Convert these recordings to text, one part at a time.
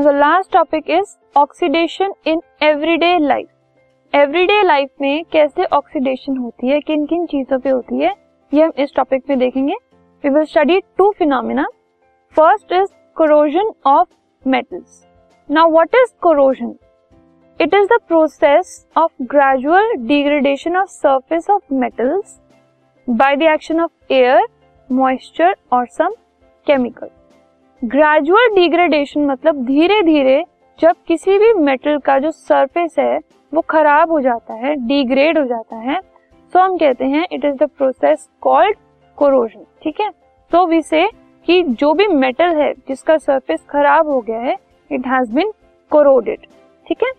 The last topic is oxidation in everyday life everyday life में कैसे oxidation होती है किन किन चीज़ों पे होती है, ये हम इस टॉपिक में देखेंगे। We will study two phenomena first is corrosion of metals now what is corrosion it is the process of gradual degradation of surface of metals by the action of air moisture और some chemical gradual degradation मतलब धीरे धीरे जब किसी भी metal का जो surface है, वो खराब हो जाता है डिग्रेड हो जाता है तो हम कहते हैं it is the process called corrosion ठीक है? तो वी से कि जो भी मेटल है, जिसका सरफेस खराब हो गया है इट हैज़ बीन कोरोडेड ठीक है?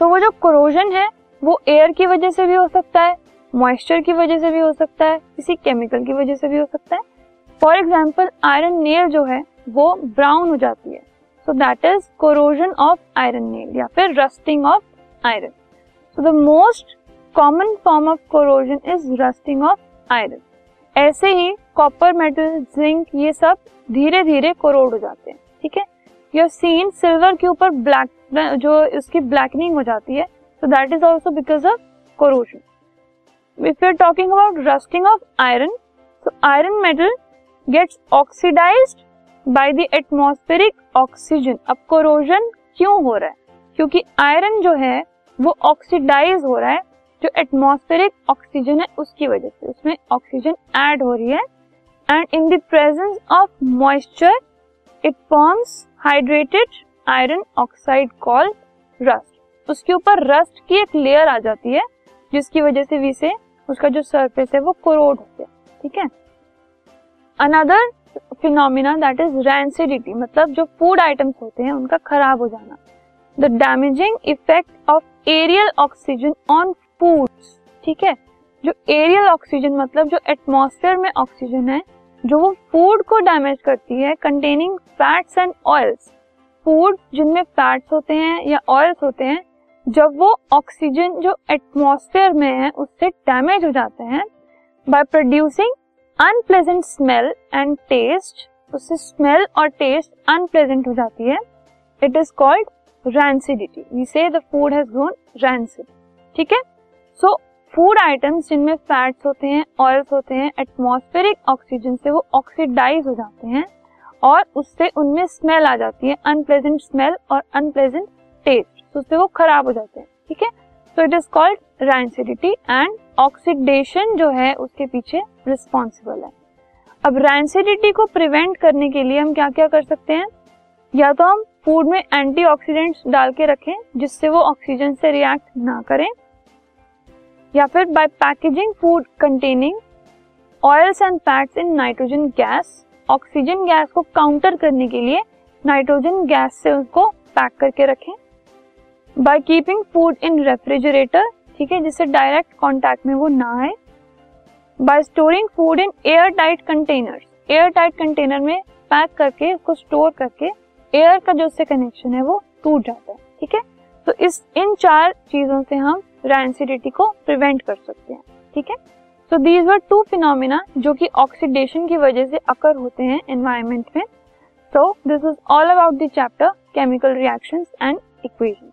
तो वो जो कोरोजन है, वो एयर की वजह से भी हो सकता है मॉइस्चर की वजह से भी हो सकता है, किसी केमिकल की वजह से भी हो सकता है। फॉर एग्ज़ाम्पल आयरन नेल जो है वो ब्राउन हो जाती है। So that is corrosion of iron nail या फिर rusting of iron so the most common form of corrosion is rusting of iron ऐसे ही कॉपर मेटल जिंक ये सब धीरे धीरे कोरोड हो जाते हैं, ठीक है? यू सीन सिल्वर के ऊपर ब्लैक जो इसकी ब्लैकनिंग हो जाती है so that is also because of corrosion if you are talking about rusting of iron so iron metal gets oxidized by the atmospheric oxygen. अब कोरोजन क्यों हो रहा है? क्योंकि आयरन जो है, वो ऑक्सीडाइज हो रहा है, जो एटमॉस्फेरिक ऑक्सीजन है, उसकी वजह से उसमें ऑक्सीजन ऐड हो रही है। And in the presence of moisture it forms hydrated iron oxide called rust उसके ऊपर रस्ट की एक लेयर आ जाती है, जिसकी वजह से वी से उसका जो सरफेस है, वो कोरोड हो गया। ठीक है? Another phenomena that is rancidity मतलब जो फ़ूड आइटम्स होते हैं, उनका खराब हो जाना। The damaging effect of aerial oxygen on foods ठीक है? जो एरियल ऑक्सीजन मतलब जो एटमॉस्फेयर में ऑक्सीजन है, जो वो फ़ूड को डैमेज करती है containing fats and oils food जिनमें फैट्स होते हैं या ऑयल्स होते हैं, जब वो ऑक्सीजन जो एटमॉस्फेयर में है, उससे डैमेज हो जाते हैं by producing unpleasant smell and taste उससे स्मेल और टेस्ट अनप्लेजेंट हो जाती है। It is called rancidity we say the food has grown rancid ठीक है? सो फ़ूड आइटम्स जिनमें फैट्स होते हैं ऑयल्स होते हैं एटमॉस्फेरिक ऑक्सीजन से वो ऑक्सीडाइज हो जाते हैं और उससे उनमें स्मेल आ जाती है अनप्लेजेंट स्मेल और अनप्लेजेंट टेस्ट तो उससे वो खराब हो जाते हैं। ठीक है? So it is called rancidity and oxidation जो है, उसके पीछे रिस्पॉन्सिबल है। अब रैंसिडिटी को प्रिवेंट करने के लिए हम क्या क्या कर सकते हैं? या तो हम फ़ूड में एंटीऑक्सीडेंट्स डाल के रखें, जिससे वो ऑक्सीजन से रिएक्ट ना करें, या फिर by packaging food containing oils and fats in nitrogen gas oxygen gas को काउंटर करने के लिए नाइट्रोजन गैस से उसको पैक करके रखें। By keeping food in refrigerator ठीक है, जिससे डायरेक्ट कांटेक्ट में वो ना आए। By storing food in air tight container air tight container में पैक करके, उसको स्टोर करके एयर का जो उससे कनेक्शन है वो टूट जाता है, ठीक है? तो इस, इन चार चीज़ों से हम रैंसिडिटी को प्रिवेंट कर सकते हैं, ठीक है? So these were two phenomena जो कि ऑक्सीडेशन की वजह से अकर होते हैं एनवायरमेंट में। So this is all about the chapter chemical reactions and equations